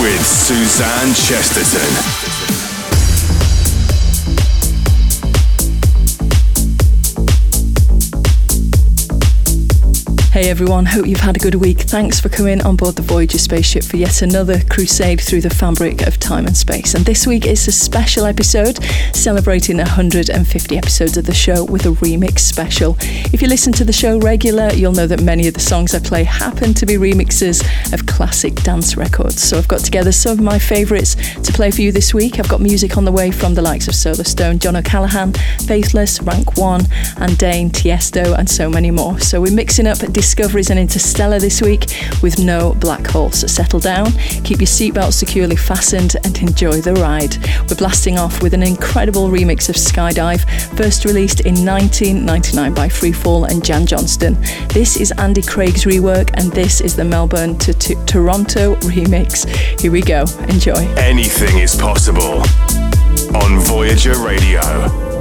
With Suzanne Chesterton. Hey everyone, hope you've had a good week. Thanks for coming on board the Voyager spaceship for yet another crusade through the fabric of time and space. And this week is a special episode celebrating 150 episodes of the show with a remix special. If you listen to the show regular, you'll know that many of the songs I play happen to be remixes of classic dance records. So I've got together some of my favourites to play for you this week. I've got music on the way from the likes of Solarstone, John O'Callaghan, Faithless, Rank One, and Dane, Tiesto, and so many more. So we're mixing up discoveries and Interstellar this week with no black hole. So settle down, keep your seatbelt securely fastened, and enjoy the ride. We're blasting off with an incredible remix of Skydive, first released in 1999 by Freefall and Jan Johnston. This is Andy Craig's rework, and this is the Melbourne to t- Toronto remix. Here we go. Enjoy. Anything is possible on Voyager Radio.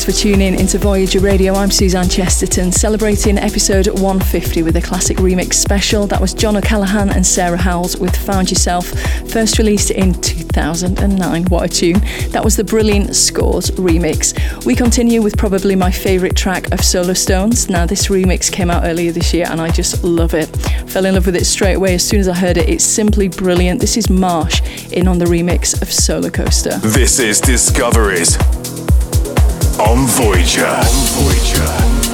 Thanks for tuning in into Voyager Radio. I'm Suzanne Chesterton, celebrating episode 150 with a classic remix special. That was John O'Callaghan and Sarah Howells with Found Yourself, first released in 2009. What a tune! That was the brilliant Scores remix. We continue with probably my favourite track of Solarstone's. Now, this remix came out earlier this year and I just love it. Fell in love with it straight away as soon as I heard it. It's simply brilliant. This is Marsh in on the remix of Solarcoaster. This is Discoveries on Voyager. On Voyager.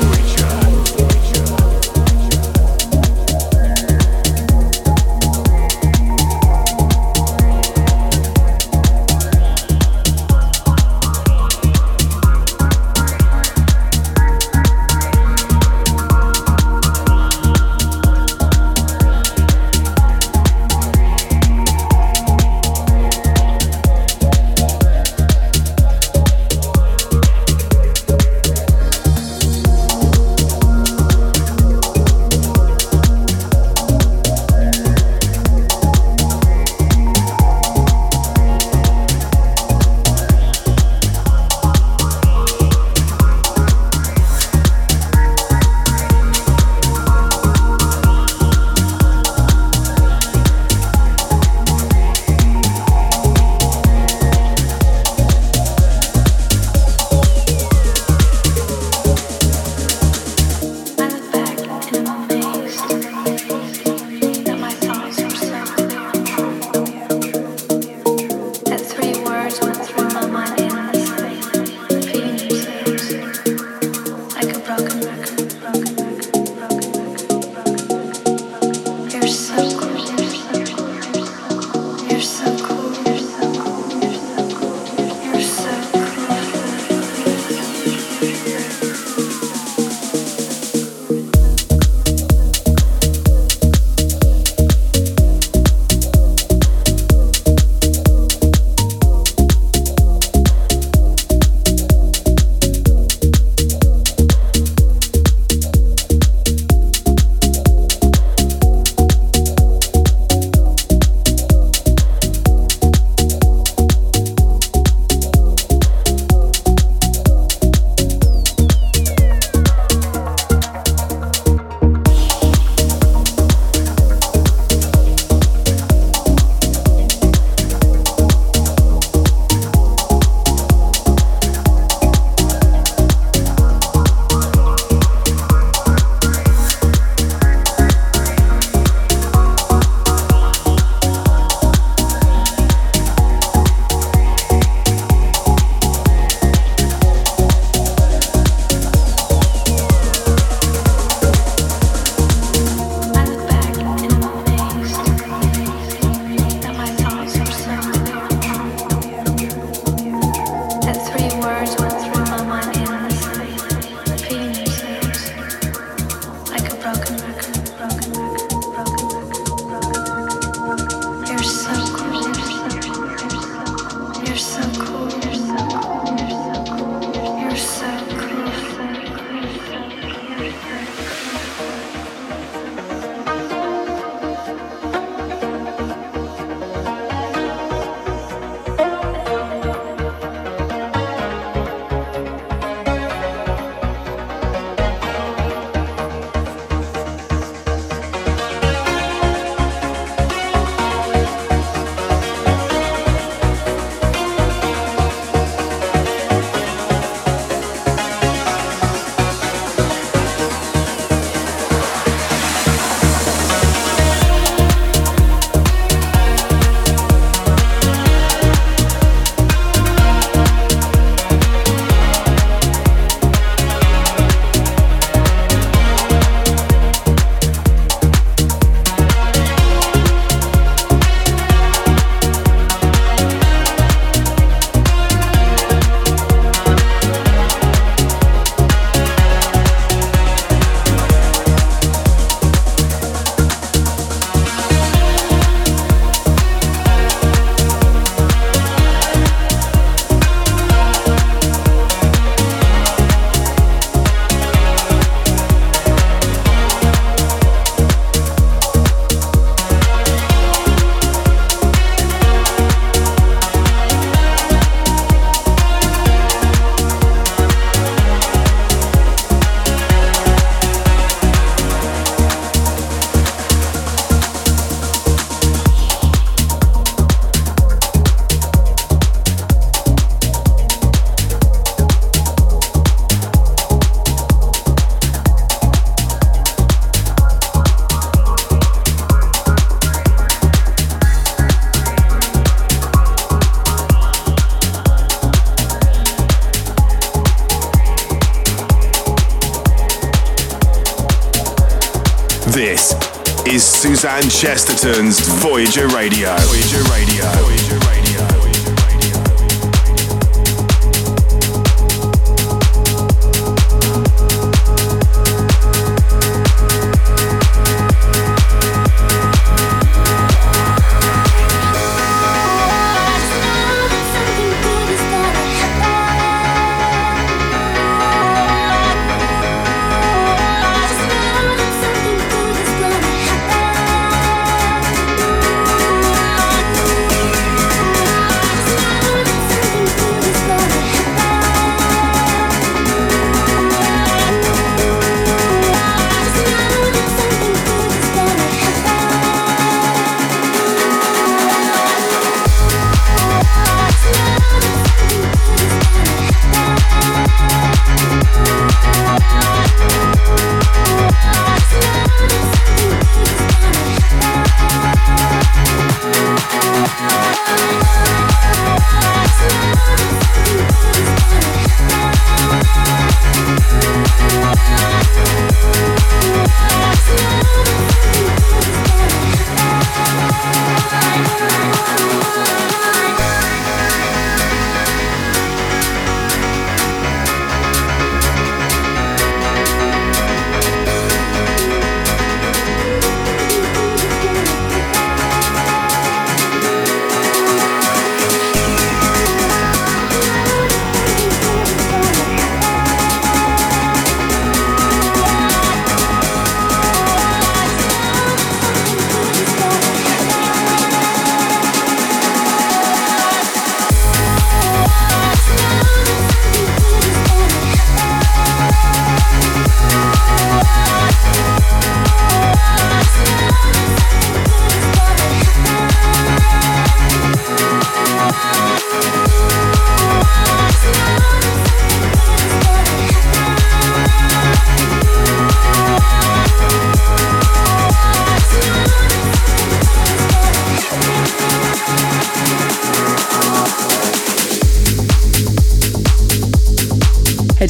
Suzanne Chesterton's Voyager Radio. Voyager Radio. Voyager Radio.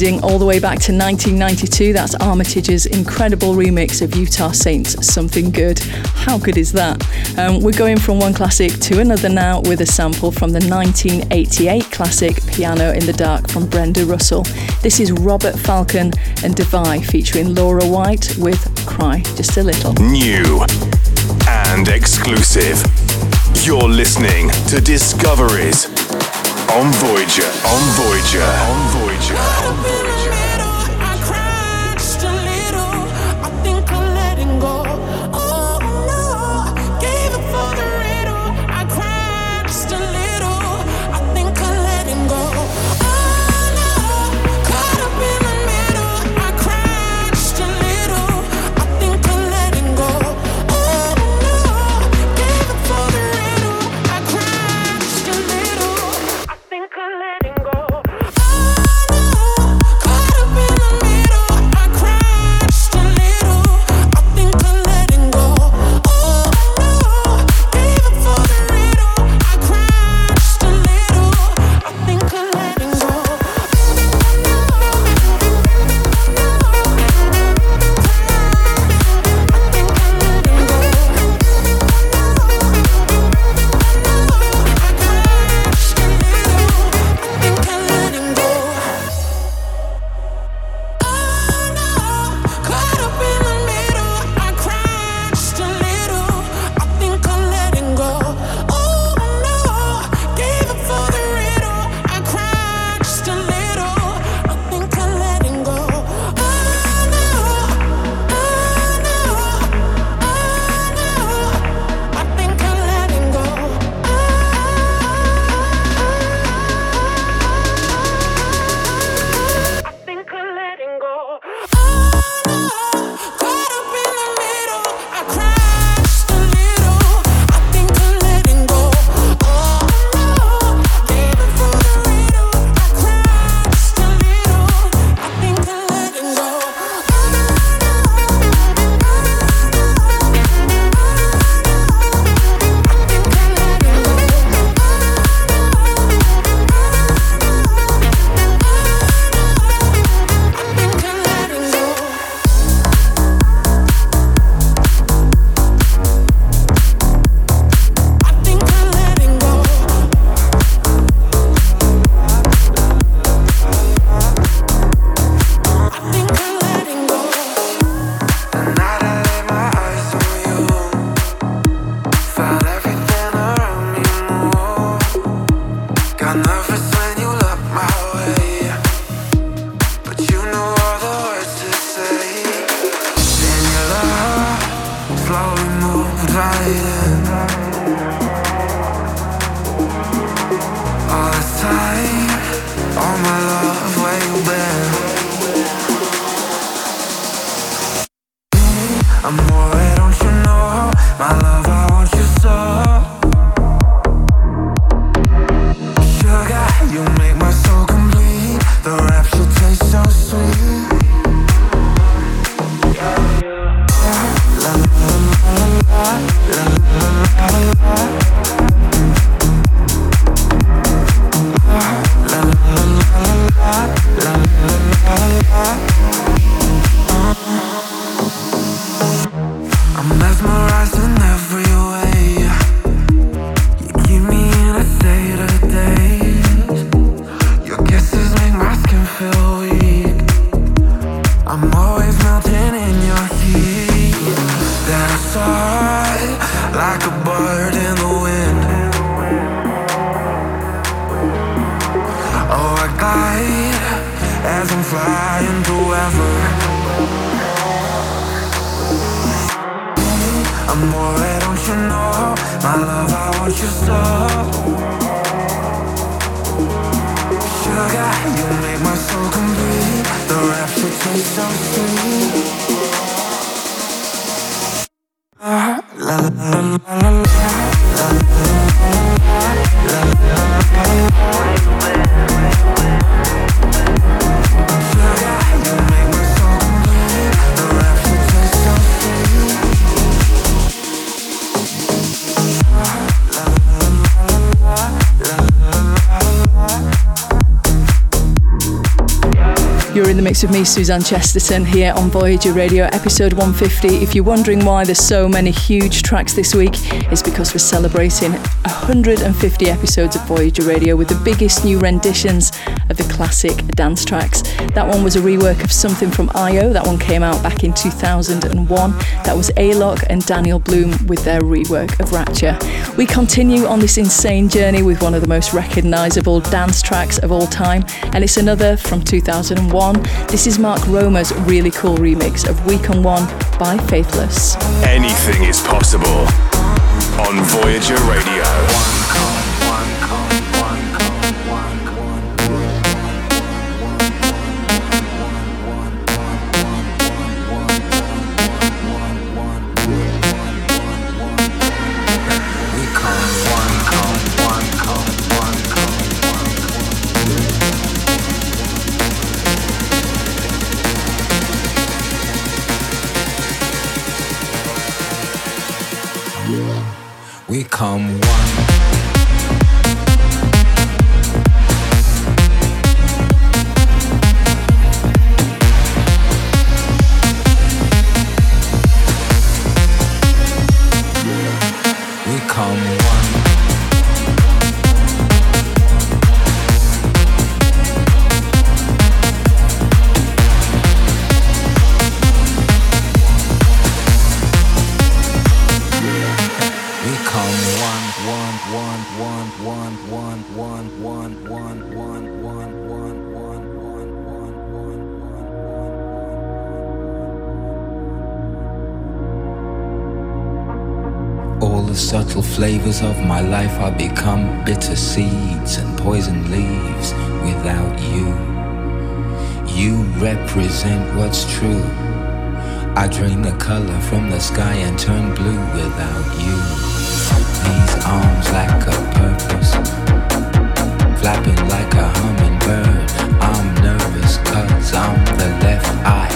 Heading all the way back to 1992, that's Armitage's incredible remix of Utah Saints' Something Good. How good is that? Um, we're going from one classic to another now with a sample from the 1988 classic Piano in the Dark from Brenda Russell. This is Robert Falcon and Devi featuring Laura White with Cry Just a Little. New and exclusive. You're listening to Discoveries on Voyager, on Voyager, on Voyager. The with me, Suzanne Chesterton, here on Voyager Radio, episode 150. If you're wondering why there's so many huge tracks this week, it's because we're celebrating 150 episodes of Voyager Radio with the biggest new renditions of the classic dance tracks. That one was a rework of something from iiO. That one came out back in 2001. That was Alok and Daniel Bloom with their rework of Rapture. We continue on this insane journey with one of the most recognizable dance tracks of all time, and it's another from 2001. This is Mark Romer's really cool remix of We Come 1 by Faithless. Anything is possible on Voyager Radio. Come flavors of my life are become bitter seeds and poison leaves without you. You represent what's true. I drain the color from the sky and turn blue without you. These arms lack a purpose, flapping like a hummingbird. I'm nervous cause I'm the left eye,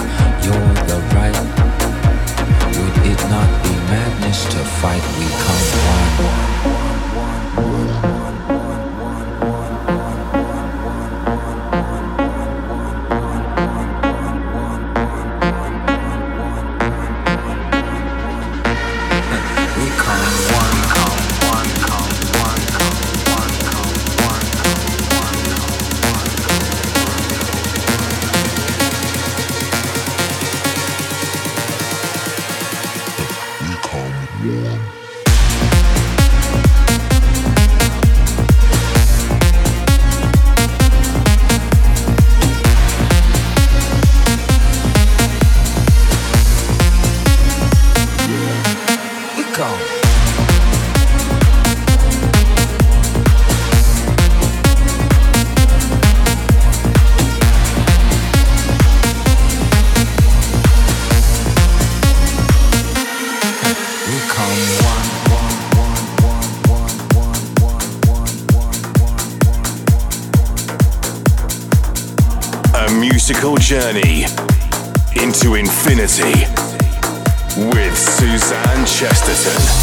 journey into infinity with Suzanne Chesterton.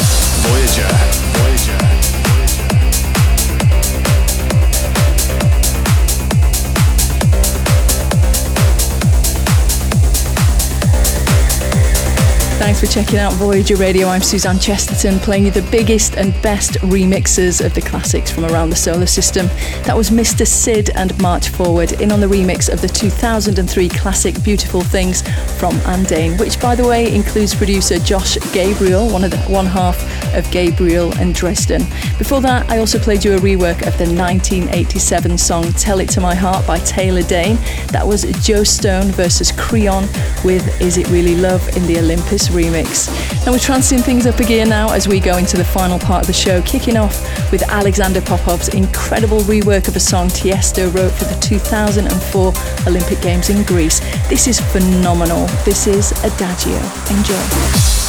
Voyager. Voyager. Checking out Voyager Radio. I'm Suzanne Chesterton, playing you the biggest and best remixes of the classics from around the solar system. That was Mr. Sid and March Forward in on the remix of the 2003 classic Beautiful Things from Andain, which, by the way, includes producer Josh Gabriel, one of the one half of Gabriel and Dresden. Before that, I also played you a rework of the 1987 song Tell It to My Heart by Taylor Dayne. That was Joe Stone versus Creon with Is It Really Love in the Olympus remix. Now we're transiting things up a gear now as we go into the final part of the show, kicking off with Alexander Popov's incredible rework of a song Tiesto wrote for the 2004 Olympic Games in Greece. This is phenomenal. This is Adagio. Enjoy.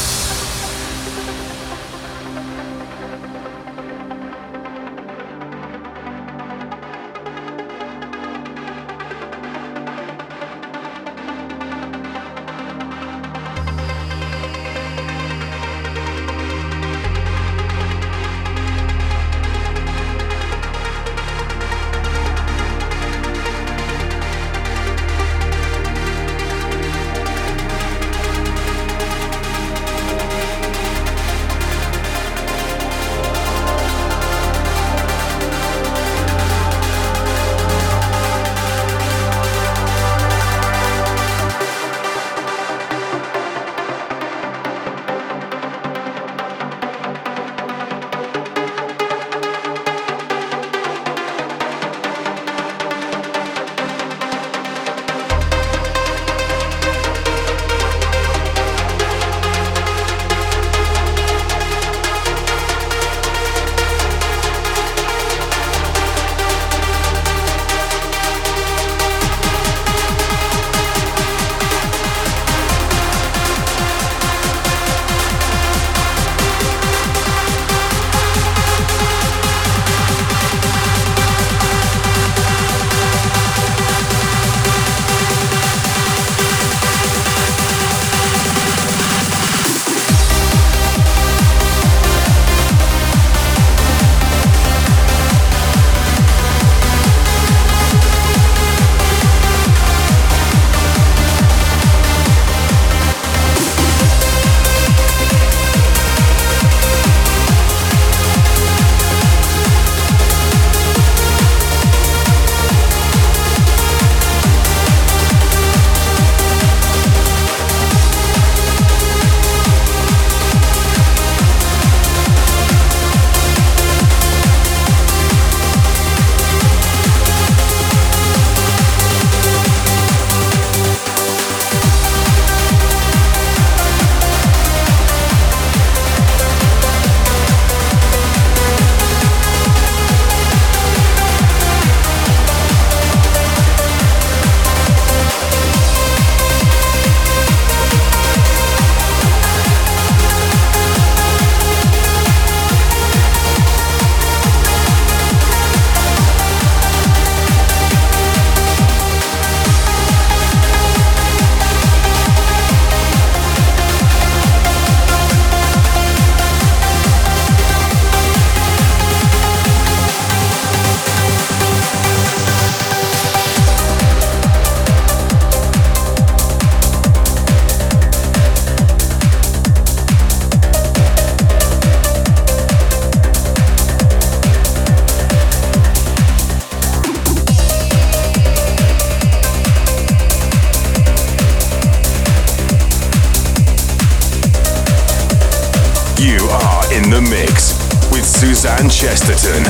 Suzanne Chesterton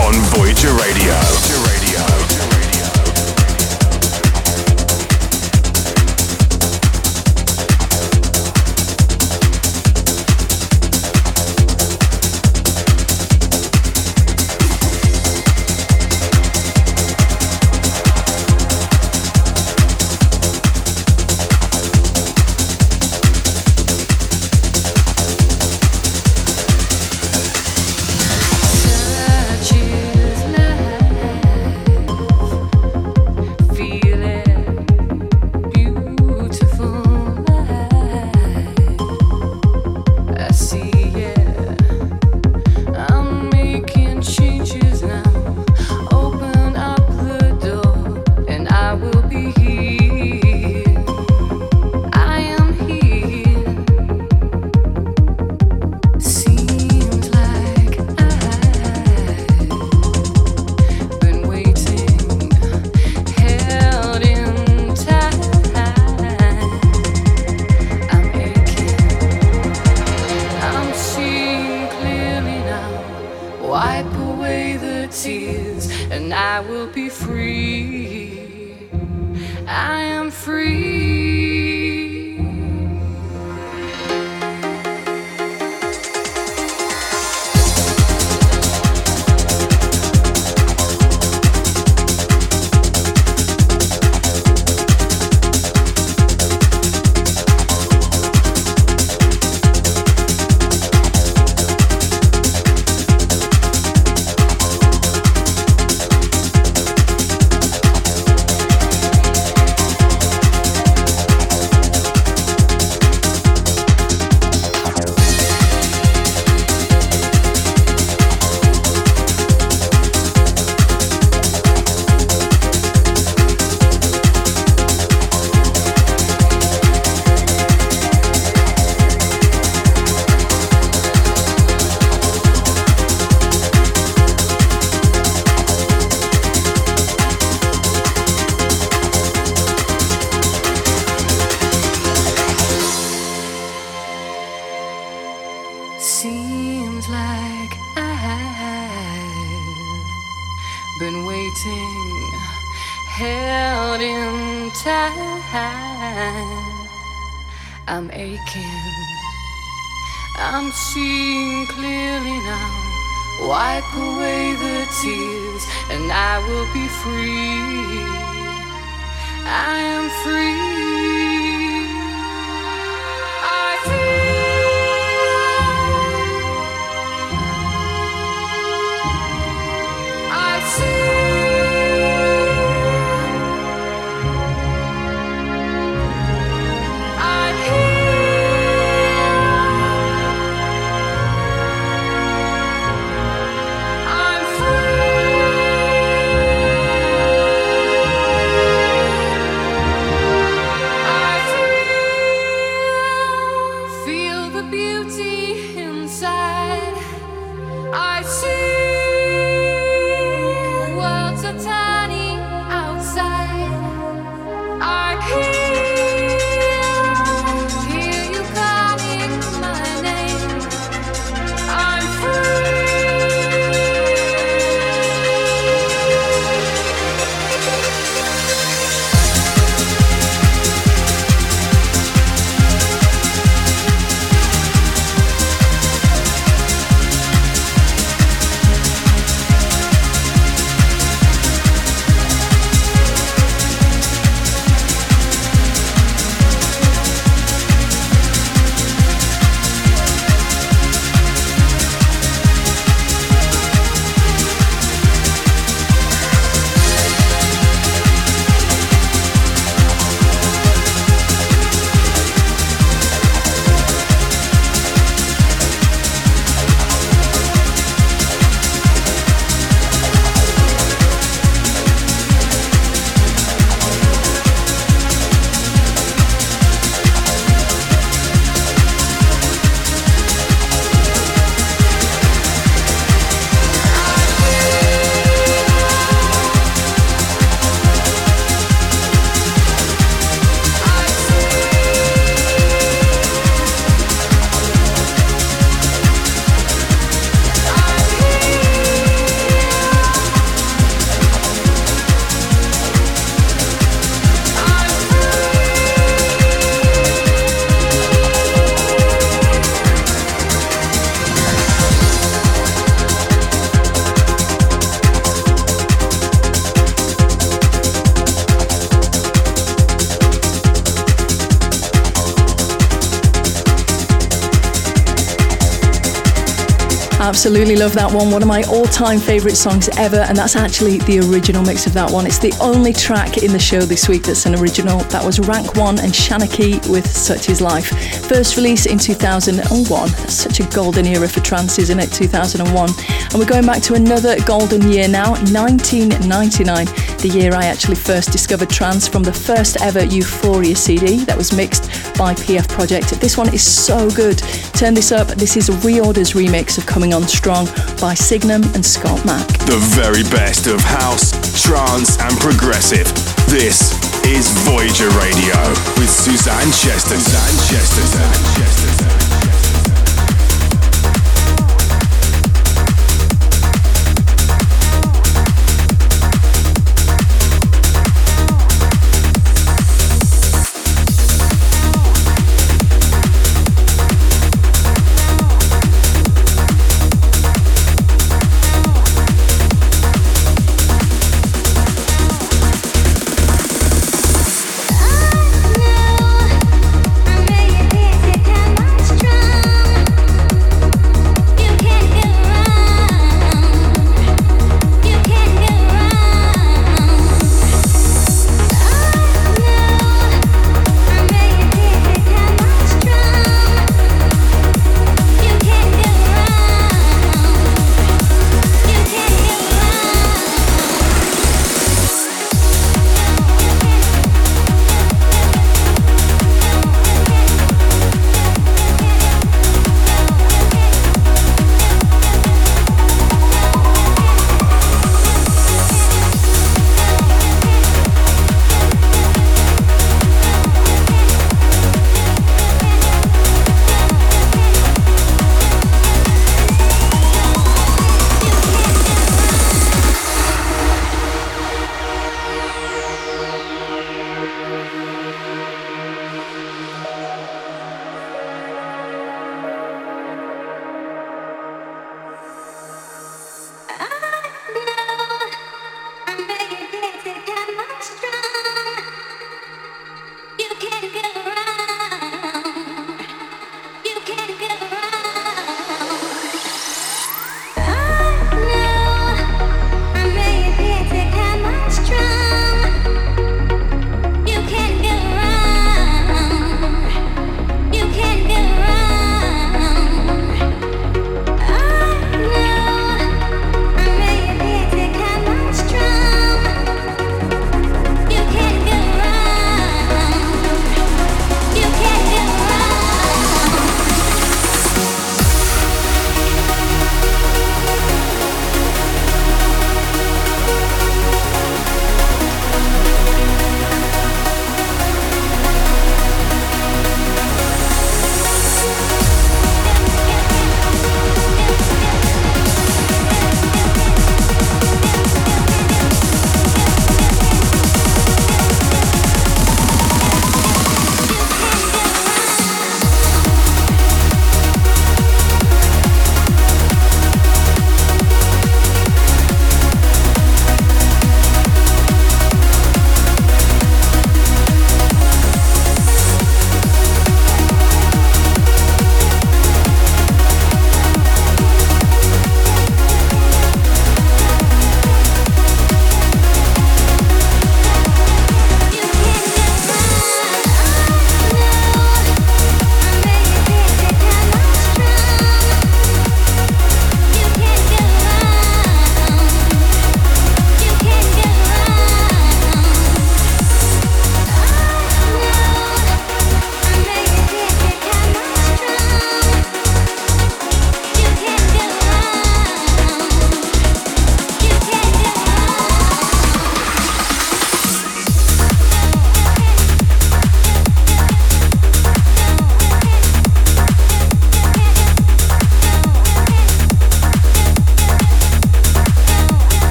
on Voyager Radio. Voyager Radio. Absolutely love that one. One of my all time favourite songs ever, and that's actually the original mix of that one. It's the only track in the show this week that's an original. That was Rank One and Shanokee with Such Is Life. First release in 2001. Such a golden era for trance, isn't it? 2001. And we're going back to another golden year now, 1999, the year I actually first discovered trance from the first ever Euphoria CD that was mixed by PF Project. This one is so good. Turn this up. This is a ReOrder's remix of Coming On Strong by Signum and Scott Mac. The very best of house, trance, and progressive. This is Voyager Radio with Suzanne Chester. Suzanne Chesterton. Chesterton. Interstellar.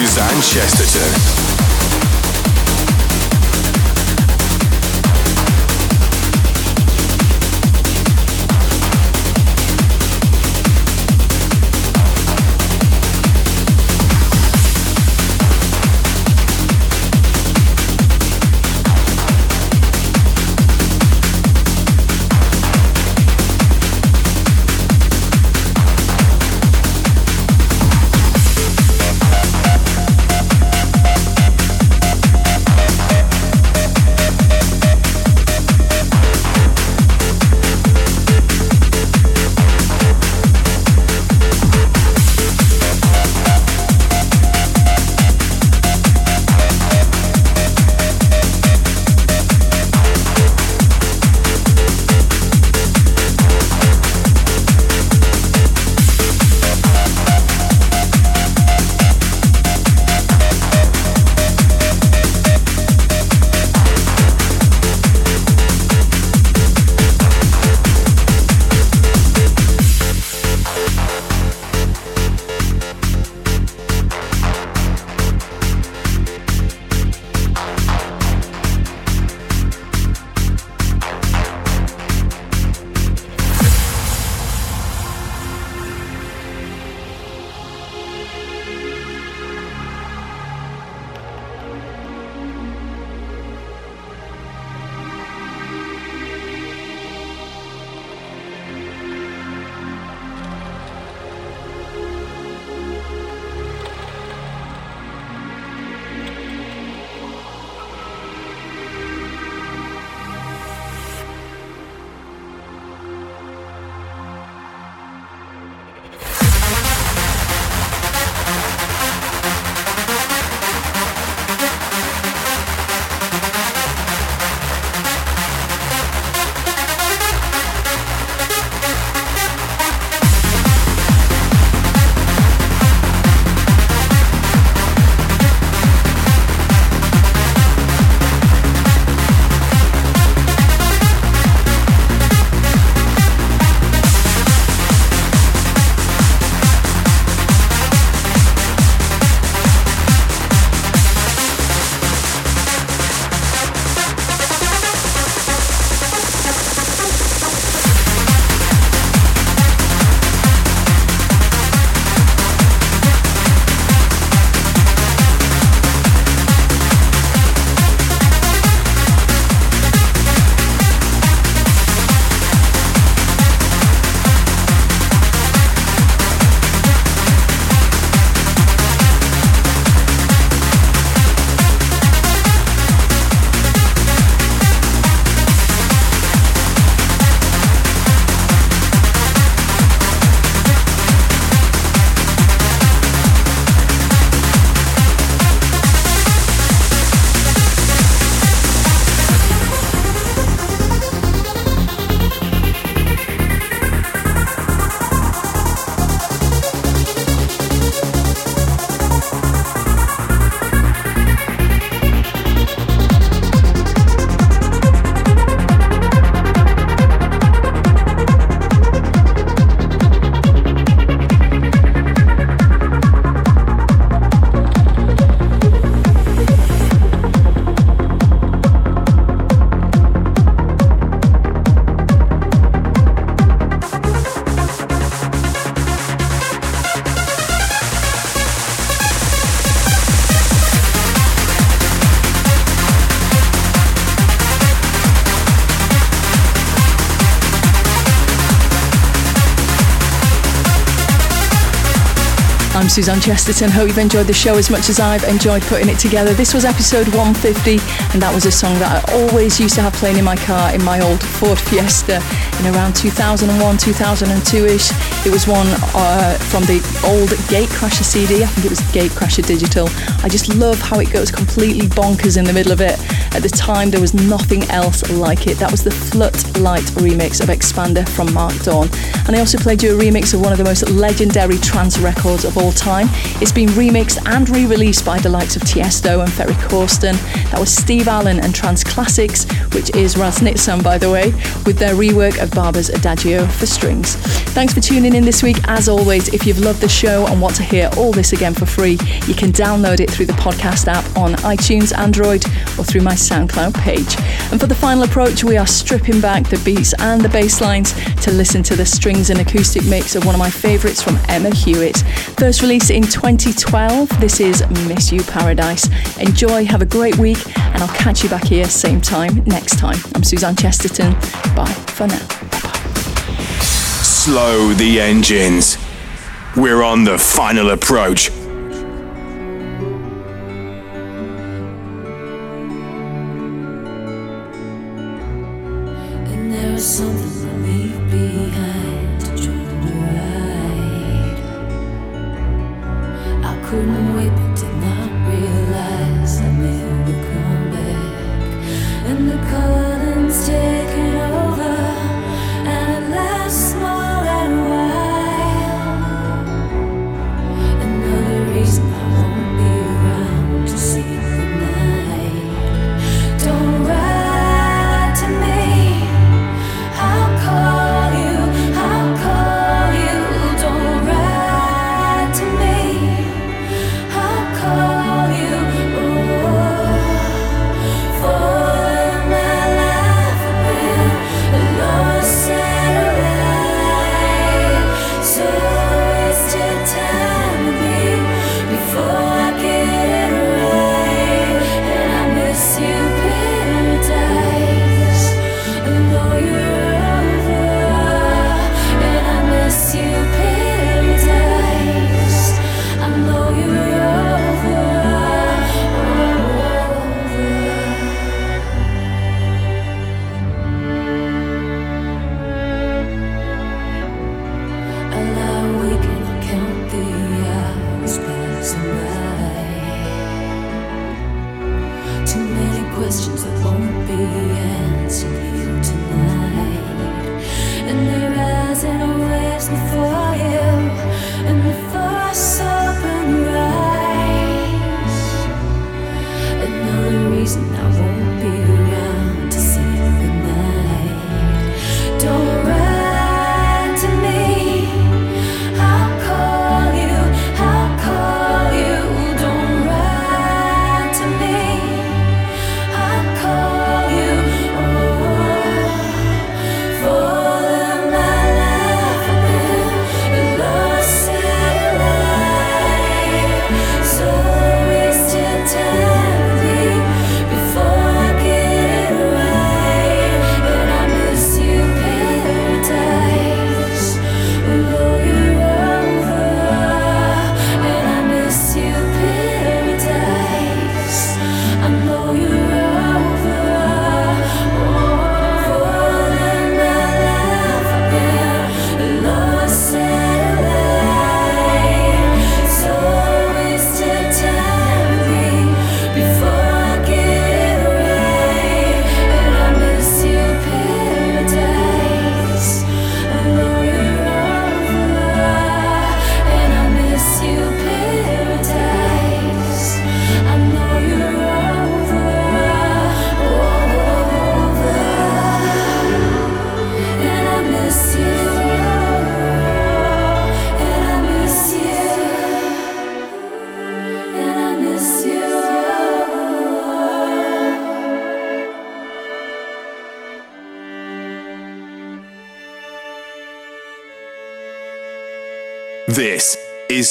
Suzanne Chesterton. Suzanne Chesterton. Hope you've enjoyed the show as much as I've enjoyed putting it together. This was episode 150, and that was a song that I always used to have playing in my car in my old Ford Fiesta in around 2001, 2002-ish. It was one uh, from the old Gatecrasher CD. I think it was Gatecrasher Digital. I just love how it goes completely bonkers in the middle of it. At the time, there was nothing else like it. That was the Floodlight remix of Expander from Mark Dawn. And I also played you a remix of one of the most legendary trance records of all time. It's been remixed and re released by the likes of Tiesto and Ferry Corsten. That was Steve Allen and Trance Classics, which is Raznitzan, by the way, with their rework of Barber's Adagio for strings. Thanks for tuning in this week. As always, if you've loved the show and want to hear all this again for free, you can download it through the podcast app on iTunes, Android, or through my SoundCloud page. And for the final approach, we are stripping back the beats and the bass lines to listen to the strings and acoustic mix of one of my favourites from Emma Hewitt. First released in 2012, this is Miss You Paradise. Enjoy, have a great week, and I'll catch you back here same time next time. I'm Suzanne Chesterton. Bye for now. Bye-bye. Slow the engines. We're on the final approach.